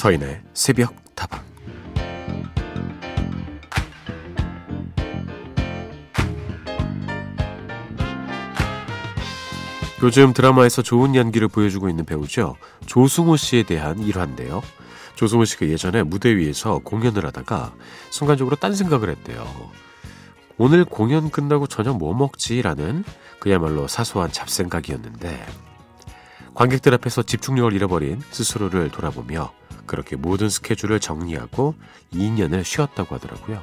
서인의 새벽 다방 요즘 드라마에서 좋은 연기를 보여주고 있는 배우죠. 조승우 씨에 대한 일화인데요. 조승우 씨가 예전에 무대 위에서 공연을 하다가 순간적으로 딴 생각을 했대요. 오늘 공연 끝나고 저녁 뭐 먹지라는 그야말로 사소한 잡생각이었는데 관객들 앞에서 집중력을 잃어버린 스스로를 돌아보며 그렇게 모든 스케줄을 정리하고 2년을 쉬었다고 하더라고요.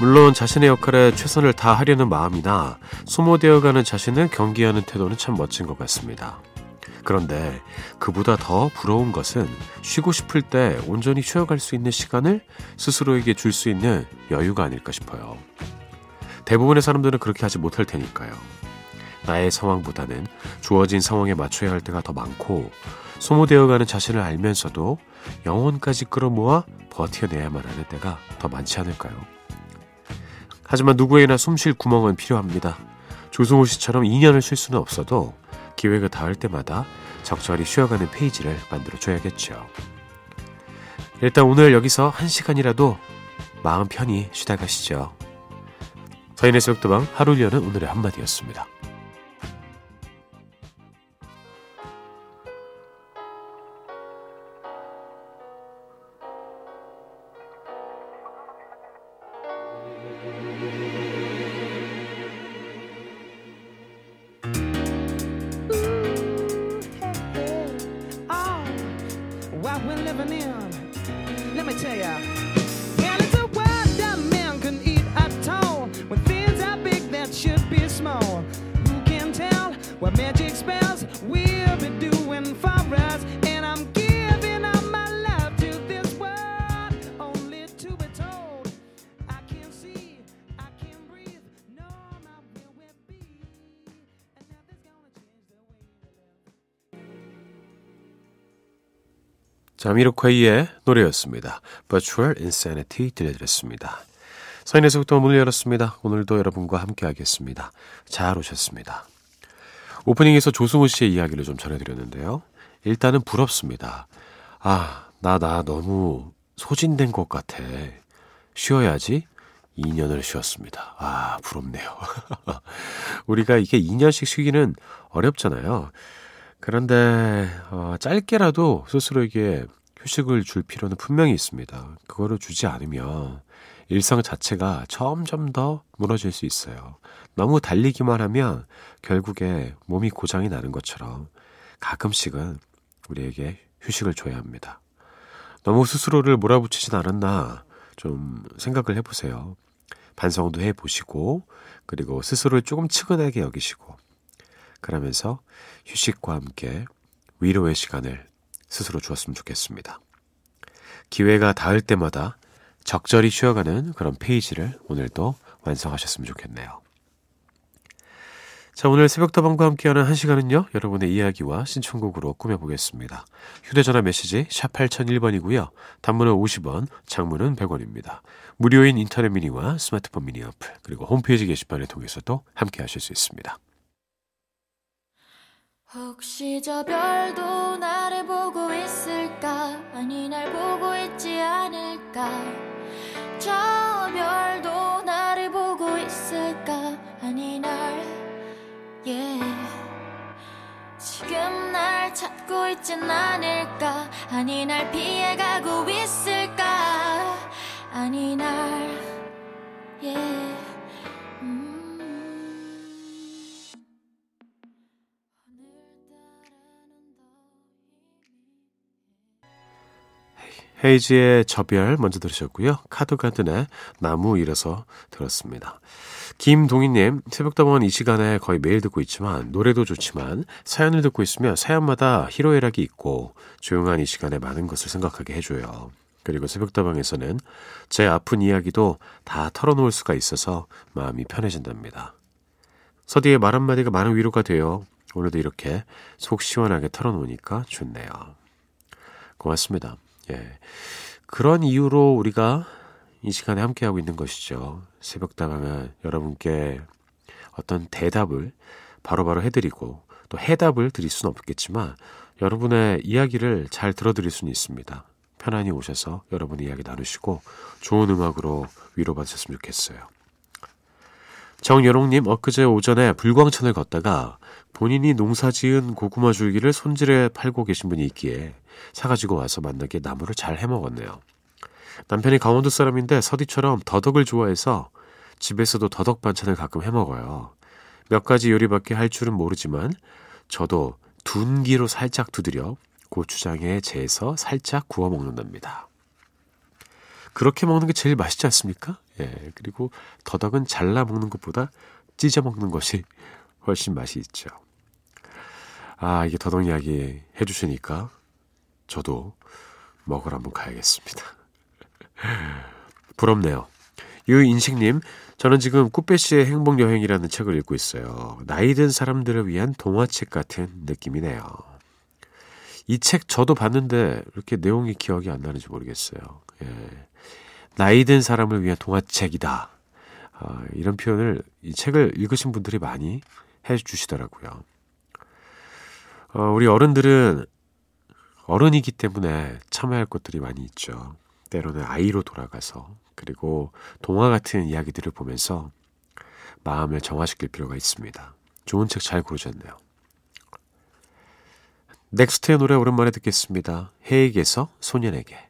물론 자신의 역할에 최선을 다하려는 마음이나 소모되어가는 자신을 경계하는 태도는 참 멋진 것 같습니다. 그런데 그보다 더 부러운 것은 쉬고 싶을 때 온전히 쉬어갈 수 있는 시간을 스스로에게 줄 수 있는 여유가 아닐까 싶어요. 대부분의 사람들은 그렇게 하지 못할 테니까요. 나의 상황보다는 주어진 상황에 맞춰야 할 때가 더 많고 소모되어가는 자신을 알면서도 영혼까지 끌어모아 버텨내야만 하는 때가 더 많지 않을까요? 하지만 누구에게나 숨 쉴 구멍은 필요합니다. 조승우 씨처럼 2년을 쉴 수는 없어도 기회가 닿을 때마다 적절히 쉬어가는 페이지를 만들어줘야겠죠. 일단 오늘 여기서 한 시간이라도 마음 편히 쉬다 가시죠. 서인의 속도방 하루 여는 오늘의 한마디였습니다. 자미로콰이의 노래였습니다. Virtual Insanity 들려드렸습니다. 속도 문을 열었습니다. 오늘도 여러분과 함께 하겠습니다. 잘 오셨습니다. 오프닝에서 조승우 씨의 이야기를 좀 전해드렸는데요. 일단은 부럽습니다. 아, 나, 나 너무 소진된 것 같아. 쉬어야지. 2년을 쉬었습니다. 아, 부럽네요. 우리가 이게 2년씩 쉬기는 어렵잖아요. 그런데 어, 짧게라도 스스로에게 휴식을 줄 필요는 분명히 있습니다. 그거를 주지 않으면 일상 자체가 점점 더 무너질 수 있어요. 너무 달리기만 하면 결국에 몸이 고장이 나는 것처럼 가끔씩은 우리에게 휴식을 줘야 합니다. 너무 스스로를 몰아붙이진 않았나 좀 생각을 해보세요. 반성도 해보시고, 그리고 스스로를 조금 측은하게 여기시고, 그러면서 휴식과 함께 위로의 시간을 스스로 주었으면 좋겠습니다. 기회가 닿을 때마다 적절히 쉬어가는 그런 페이지를 오늘도 완성하셨으면 좋겠네요. 자, 오늘 새벽다방과 함께하는 한 시간은요, 여러분의 이야기와 신청곡으로 꾸며보겠습니다. 휴대전화 메시지 샵 8001번이고요. 단문은 50원, 장문은 100원입니다. 무료인 인터넷 미니와 스마트폰 미니 어플, 그리고 홈페이지 게시판을 통해서도 함께 하실 수 있습니다. 혹시 저 별도 나를 보고 있을까? 아니 날 보고 있지 않을까? 저 별도 나를 보고 있을까? 아니 날 yeah. 지금 날 찾고 있진 않을까? 아니 날 피해가고 있을까? 아니 날 헤이지의 저별 먼저 들으셨고요. 카드가든의 나무 일어서 들었습니다. 김동희님, 새벽다방은 이 시간에 거의 매일 듣고 있지만 노래도 좋지만 사연을 듣고 있으면 사연마다 희로애락이 있고 조용한 이 시간에 많은 것을 생각하게 해줘요. 그리고 새벽다방에서는 제 아픈 이야기도 다 털어놓을 수가 있어서 마음이 편해진답니다. 서디의 말 한마디가 많은 위로가 돼요. 오늘도 이렇게 속 시원하게 털어놓으니까 좋네요. 고맙습니다. 예. 그런 이유로 우리가 이 시간에 함께하고 있는 것이죠. 새벽다방은 여러분께 어떤 대답을 바로 바로 해드리고 또 해답을 드릴 수는 없겠지만 여러분의 이야기를 잘 들어드릴 수는 있습니다. 편안히 오셔서 여러분의 이야기 나누시고 좋은 음악으로 위로받으셨으면 좋겠어요. 정여롱님 엊그제 오전에 불광천을 걷다가 본인이 농사 지은 고구마 줄기를 손질해 팔고 계신 분이 있기에 사가지고 와서 만나게 나무를 잘 해먹었네요. 남편이 강원도 사람인데 서디처럼 더덕을 좋아해서 집에서도 더덕 반찬을 가끔 해먹어요. 몇 가지 요리밖에 할 줄은 모르지만 저도 둔기로 살짝 두드려 고추장에 재서 살짝 구워 먹는답니다. 그렇게 먹는 게 제일 맛있지 않습니까? 예, 그리고 더덕은 잘라 먹는 것보다 찢어 먹는 것이 훨씬 맛이 있죠. 아, 이게 더덕 이야기 해주시니까 저도 먹으러 한번 가야겠습니다. 부럽네요. 유인식님, 저는 지금 꾸빼씨의 행복여행이라는 책을 읽고 있어요. 나이 든 사람들을 위한 동화책 같은 느낌이네요. 이 책 저도 봤는데 이렇게 내용이 기억이 안 나는지 모르겠어요. 예. 나이 든 사람을 위한 동화책이다. 아, 이런 표현을 이 책을 읽으신 분들이 많이 해주시더라고요. 어, 우리 어른들은 어른이기 때문에 참여할 것들이 많이 있죠. 때로는 아이로 돌아가서 그리고 동화 같은 이야기들을 보면서 마음을 정화시킬 필요가 있습니다. 좋은 책 잘 고르셨네요. 넥스트의 노래 오랜만에 듣겠습니다. 해에게서 소년에게.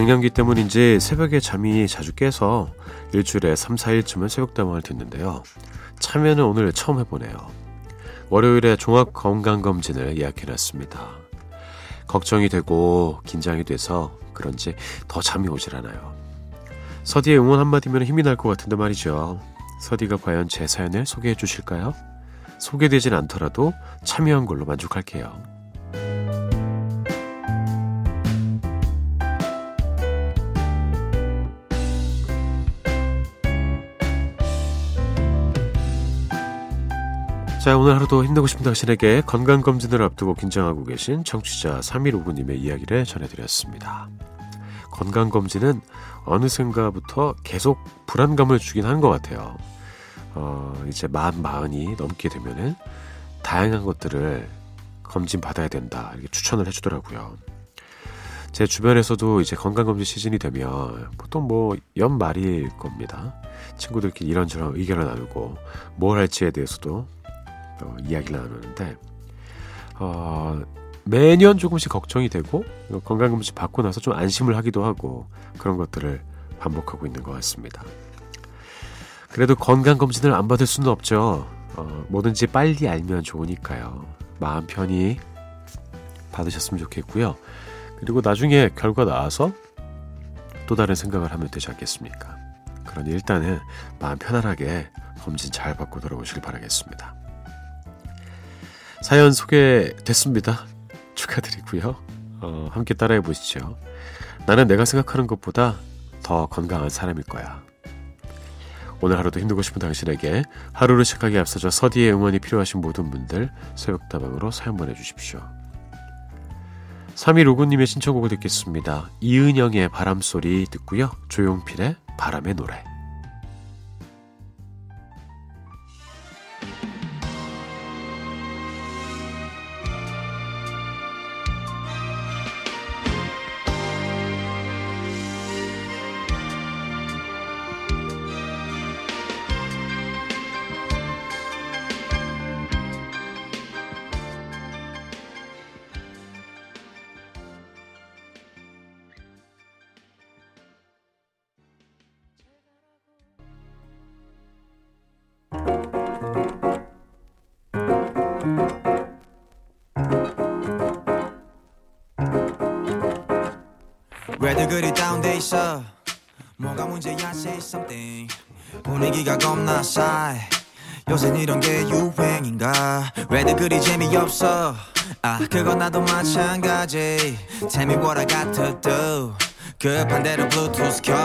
갱년기 때문인지 새벽에 잠이 자주 깨서 일주일에 3, 4일쯤은 새벽담방을 듣는데요. 참여는 오늘 처음 해보네요. 월요일에 종합 건강검진을 예약해놨습니다. 걱정이 되고 긴장이 돼서 그런지 더 잠이 오질 않아요. 서디의 응원 한마디면 힘이 날 것 같은데 말이죠. 서디가 과연 제 사연을 소개해 주실까요? 소개되진 않더라도 참여한 걸로 만족할게요. 자, 오늘 하루도 힘내고 싶은 당신에게 건강검진을 앞두고 긴장하고 계신 청취자 3159님의 이야기를 전해드렸습니다. 건강검진은 어느샌가부터 계속 불안감을 주긴 한 것 같아요. 어, 이제 만 마흔이 넘게 되면은 다양한 것들을 검진 받아야 된다. 이렇게 추천을 해주더라고요. 제 주변에서도 이제 건강검진 시즌이 되면 보통 뭐 연말일 겁니다. 친구들끼리 이런저런 의견을 나누고 뭘 할지에 대해서도 어, 이야기를 나누는데 어, 매년 조금씩 걱정이 되고 건강검진 받고 나서 좀 안심을 하기도 하고 그런 것들을 반복하고 있는 것 같습니다. 그래도 건강검진을 안 받을 수는 없죠. 어, 뭐든지 빨리 알면 좋으니까요. 마음 편히 받으셨으면 좋겠고요. 그리고 나중에 결과 나와서 또 다른 생각을 하면 되지 않겠습니까? 그러니 일단은 마음 편안하게 검진 잘 받고 돌아오시길 바라겠습니다. 사연 소개됐습니다. 축하드리고요. 어, 함께 따라해 보시죠. 나는 내가 생각하는 것보다 더 건강한 사람일 거야. 오늘 하루도 힘들고 싶은 당신에게 하루를 시작하기 앞서서 서디의 응원이 필요하신 모든 분들 새벽다방으로 사연 보내주십시오. 3159님의 신청곡을 듣겠습니다. 이은영의 바람소리 듣고요. 조용필의 바람의 노래. 그리 다운돼 있어. 뭐가 문제야 say something. 분위기가 겁나 싸해. 요새 이런 게 유행인가? 왜들 그리 재미없어? 아 그건 나도 마찬가지. Tell me what I got to do 급한 대로 블루투스 켜.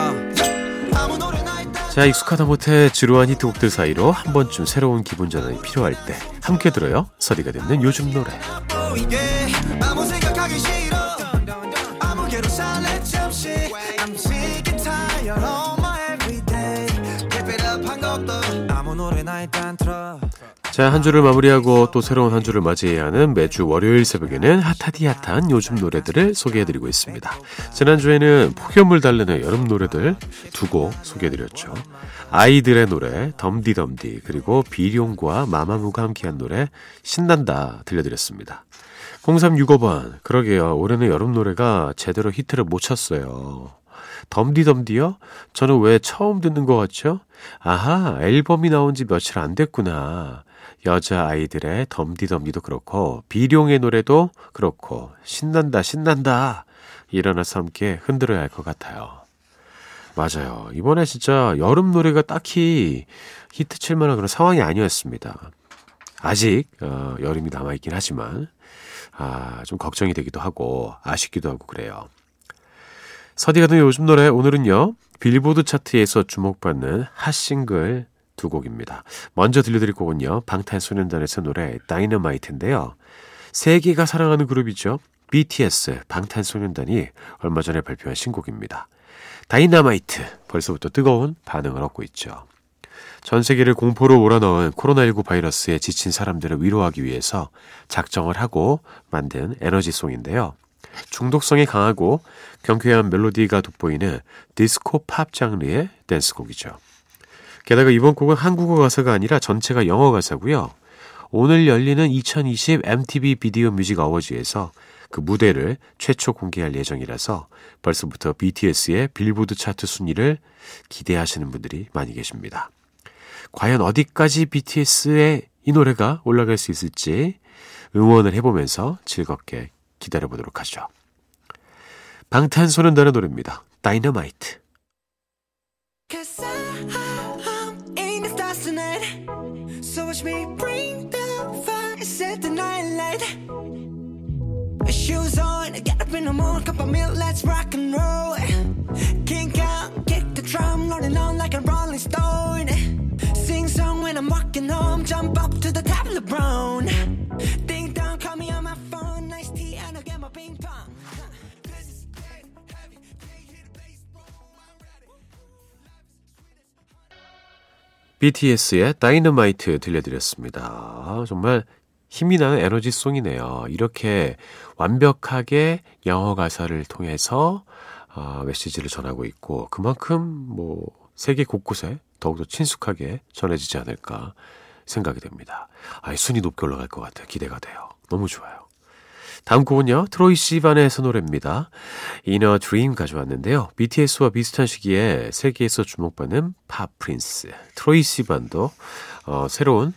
아무 노래나 자, 익숙하다 못해 지루한 히트곡들 사이로 한 번쯤 새로운 기분 전환이 필요할 때 함께 들어요. 서리가 듣는 요즘 노래. And tired of my everyday Keep it up 한 곡도 아무 노래나 일단 틀어 자, 한 주를 마무리하고 또 새로운 한 주를 맞이해야 하는 매주 월요일 새벽에는 핫하디 핫한 요즘 노래들을 소개해드리고 있습니다. 지난주에는 폭염을 달래는 여름 노래들 두 곡 소개해드렸죠. 아이들의 노래 덤디덤디 그리고 비룡과 마마무가 함께한 노래 신난다 들려드렸습니다. 0365번 그러게요. 올해는 여름 노래가 제대로 히트를 못 쳤어요. 덤디덤디요? 저는 왜 처음 듣는 것 같죠? 아하, 앨범이 나온 지 며칠 안 됐구나. 여자 아이들의 덤디덤디도 그렇고, 비룡의 노래도 그렇고, 신난다, 신난다. 일어나서 함께 흔들어야 할 것 같아요. 맞아요. 이번에 진짜 여름 노래가 딱히 히트 칠 만한 그런 상황이 아니었습니다. 아직, 어, 여름이 남아있긴 하지만, 아, 좀 걱정이 되기도 하고, 아쉽기도 하고 그래요. 서디가 듣는 요즘 노래 오늘은요 빌보드 차트에서 주목받는 hot single 두 곡입니다. 먼저 들려드릴 곡은요 방탄소년단의 노래 다이너마이트인데요. 세계가 사랑하는 그룹이죠. BTS 방탄소년단이 얼마 전에 발표한 신곡입니다. 다이너마이트 벌써부터 뜨거운 반응을 얻고 있죠. 전 세계를 공포로 몰아넣은 코로나19 바이러스에 지친 사람들을 위로하기 위해서 작정을 하고 만든 에너지송인데요. 중독성이 강하고 경쾌한 멜로디가 돋보이는 디스코 팝 장르의 댄스곡이죠. 게다가 이번 곡은 한국어 가사가 아니라 전체가 영어 가사고요. 오늘 열리는 2020 MTV 비디오 뮤직 어워즈에서 그 무대를 최초 공개할 예정이라서 벌써부터 BTS의 빌보드 차트 순위를 기대하시는 분들이 많이 계십니다. 과연 어디까지 BTS의 이 노래가 올라갈 수 있을지 응원을 해보면서 즐겁게 기다려보도록 하죠. 방탄소년단의 노래입니다. 다이너마이트. BTS의 다이너마이트 들려드렸습니다. 정말 힘이 나는 에너지송이네요. 이렇게 완벽하게 영어 가사를 통해서 어, 메시지를 전하고 있고 그만큼 뭐 세계 곳곳에 더욱더 친숙하게 전해지지 않을까 생각이 됩니다. 아, 순위 높게 올라갈 것 같아요. 기대가 돼요. 너무 좋아요. 다음 곡은요, 트로이 시반의 노래입니다. In a Dream 가져왔는데요. BTS와 비슷한 시기에 세계에서 주목받는 팝 prince 트로이 시반도 어, 새로운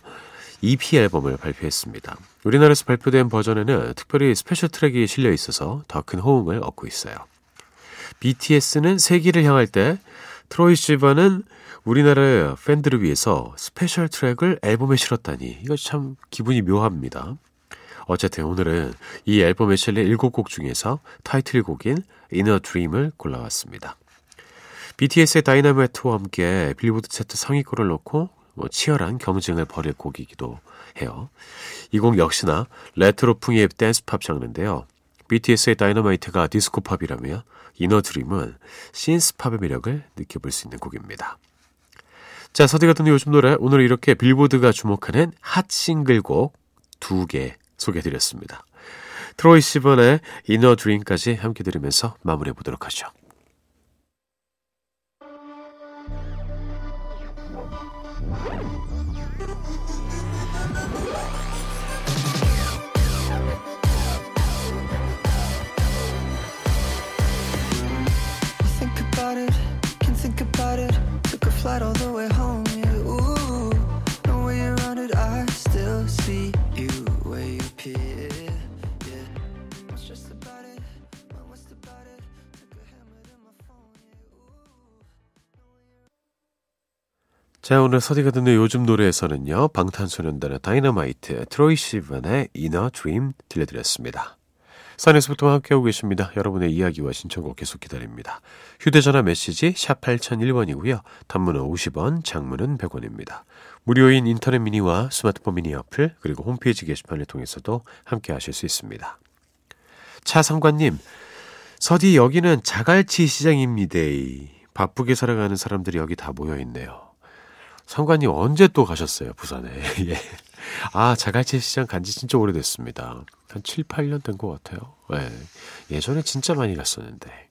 EP 앨범을 발표했습니다. 우리나라에서 발표된 버전에는 특별히 special track이 실려 있어서 더 큰 호응을 얻고 있어요. BTS는 세계를 향할 때 트로이 시반은 우리나라의 팬들을 위해서 special track을 앨범에 실었다니 이거 참 기분이 묘합니다. 어쨌든 오늘은 이 앨범에 실린 7곡 중에서 타이틀곡인 In a Dream을 골라왔습니다. BTS의 다이나마이트와 함께 빌보드 차트 상위권을 놓고 뭐 치열한 경쟁을 벌일 곡이기도 해요. 이 곡 역시나 레트로풍의 댄스팝 장르인데요. BTS의 다이너마이트가 디스코팝이라면 In a Dream은 synth-pop의 매력을 느껴볼 수 있는 곡입니다. 자, 서디가 듣는 요즘 노래 오늘 이렇게 빌보드가 주목하는 hot single곡 두 개 소개해드렸습니다. 트로이 시반의 이너 드림까지 함께 들으면서 마무리해 보도록 하죠. 자, 오늘 서디가 듣는 요즘 노래에서는요, 방탄소년단의 다이너마이트, 트로이 시반의 In a Dream 들려드렸습니다. 산에서부터 함께하고 계십니다. 여러분의 이야기와 신청곡 계속 기다립니다. 휴대전화 메시지 샵 8001번이고요. 단문은 50원, 장문은 100원입니다. 무료인 인터넷 미니와 스마트폰 미니 어플, 그리고 홈페이지 게시판을 통해서도 함께하실 수 있습니다. 차상관님, 서디 여기는 자갈치 시장입니다. 바쁘게 살아가는 사람들이 여기 다 모여있네요. 상관님 언제 또 가셨어요, 부산에? 예. 아, 자갈치 시장 간 지 진짜 오래됐습니다. 한 7, 8년 된 것 같아요. 예. 예전에 진짜 많이 갔었는데.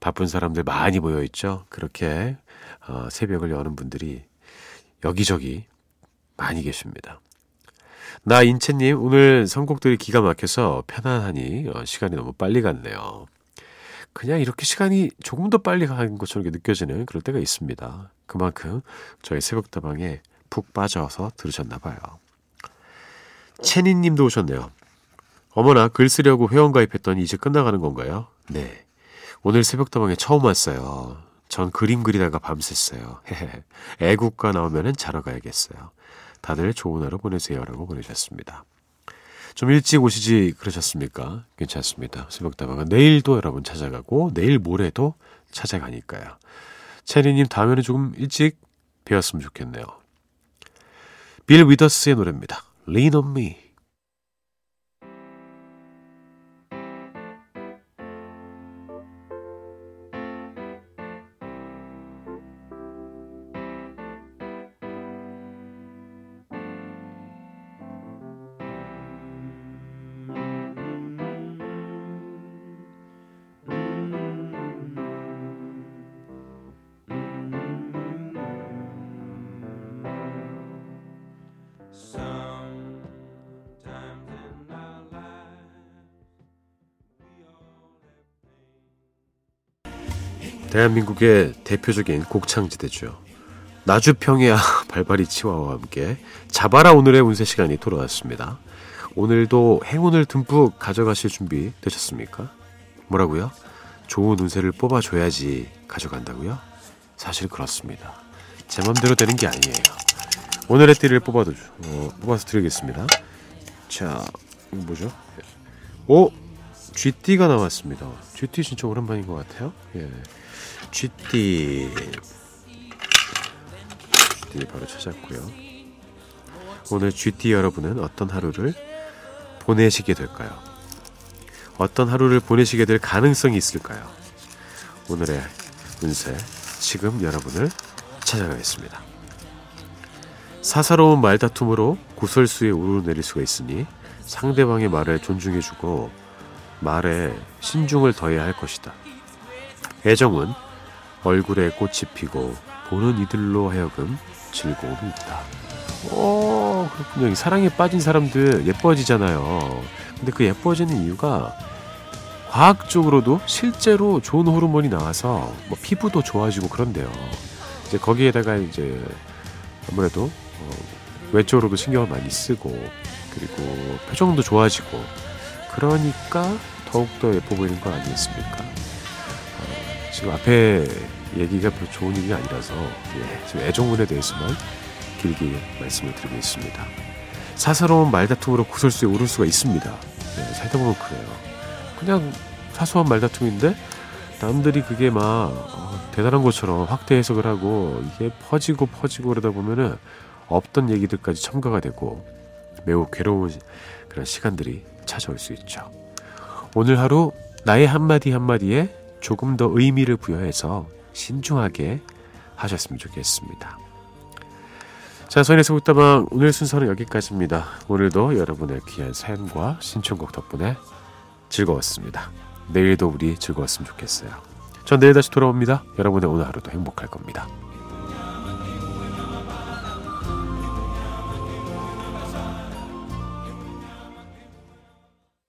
바쁜 사람들 많이 모여있죠. 그렇게, 어, 새벽을 여는 분들이 여기저기 많이 계십니다. 나 인채님, 오늘 선곡들이 기가 막혀서 편안하니 어, 시간이 너무 빨리 갔네요. 그냥 이렇게 시간이 조금 더 빨리 가는 것처럼 느껴지는 그럴 때가 있습니다. 그만큼 저희 새벽다방에 푹 빠져서 들으셨나 봐요. 채니 님도 오셨네요. 어머나 글 쓰려고 회원 가입했더니 이제 끝나가는 건가요? 네. 오늘 새벽다방에 처음 왔어요. 전 그림 그리다가 밤샜어요. 애국가 나오면은 자러 가야겠어요. 다들 좋은 하루 보내세요라고 보내셨습니다. 좀 일찍 오시지 그러셨습니까? 괜찮습니다. 새벽다방은 내일도 여러분 찾아가고 내일 모레도 찾아가니까요. 체리님 다음에는 조금 일찍 배웠으면 좋겠네요. 빌 위더스의 노래입니다. Lean on me. 대한민국의 대표적인 곡창지대죠. 나주평야 발바리 치와와 함께 자바라 오늘의 운세 시간이 돌아왔습니다. 오늘도 행운을 듬뿍 가져가실 준비 되셨습니까? 뭐라고요? 좋은 운세를 뽑아줘야지 가져간다고요? 사실 그렇습니다. 제 맘대로 되는 게 아니에요. 오늘의 띠를 뽑아도 어, 뽑아서 드리겠습니다. 자, 뭐죠? 오, 쥐띠가 나왔습니다. 쥐띠 진짜 오랜만인 것 같아요. 예. 쥐띠 쥐띠 바로 찾았고요. 오늘 쥐띠 여러분은 어떤 하루를 보내시게 될까요? 어떤 하루를 보내시게 될 가능성이 있을까요? 오늘의 운세 지금 여러분을 찾아가겠습니다. 사사로운 말다툼으로 구설수에 오르내릴 수가 있으니 상대방의 말을 존중해주고 말에 신중을 더해야 할 것이다. 애정은 얼굴에 꽃이 피고 보는 이들로 하여금 즐거움이 있다. 어, 그렇군요. 사랑에 빠진 사람들 예뻐지잖아요. 근데 그 예뻐지는 이유가 과학적으로도 실제로 좋은 호르몬이 나와서 뭐 피부도 좋아지고 그런데요. 이제 거기에다가 이제 아무래도 어, 외적으로도 신경을 많이 쓰고 그리고 표정도 좋아지고 그러니까 더욱더 예뻐 보이는 거 아니겠습니까? 지금 앞에 얘기가 별로 좋은 얘기가 아니라서 예, 지금 애정문에 대해서만 길게 말씀을 드리고 있습니다. 사사로운 말다툼으로 구설수에 오를 수가 있습니다. 네, 살다 보면 그래요. 그냥 사소한 말다툼인데 남들이 그게 막 어, 대단한 것처럼 확대 해석을 하고 이게 퍼지고 퍼지고 그러다 보면은 없던 얘기들까지 첨가가 되고 매우 괴로운 그런 시간들이 찾아올 수 있죠. 오늘 하루 나의 한마디 한마디에 조금 더 의미를 부여해서 신중하게 하셨으면 좋겠습니다. 자, 선에서 웃다방 오늘 순서는 여기까지입니다. 오늘도 여러분의 귀한 사연과 신청곡 덕분에 즐거웠습니다. 내일도 우리 즐거웠으면 좋겠어요. 전 내일 다시 돌아옵니다. 여러분의 오늘 하루도 행복할 겁니다.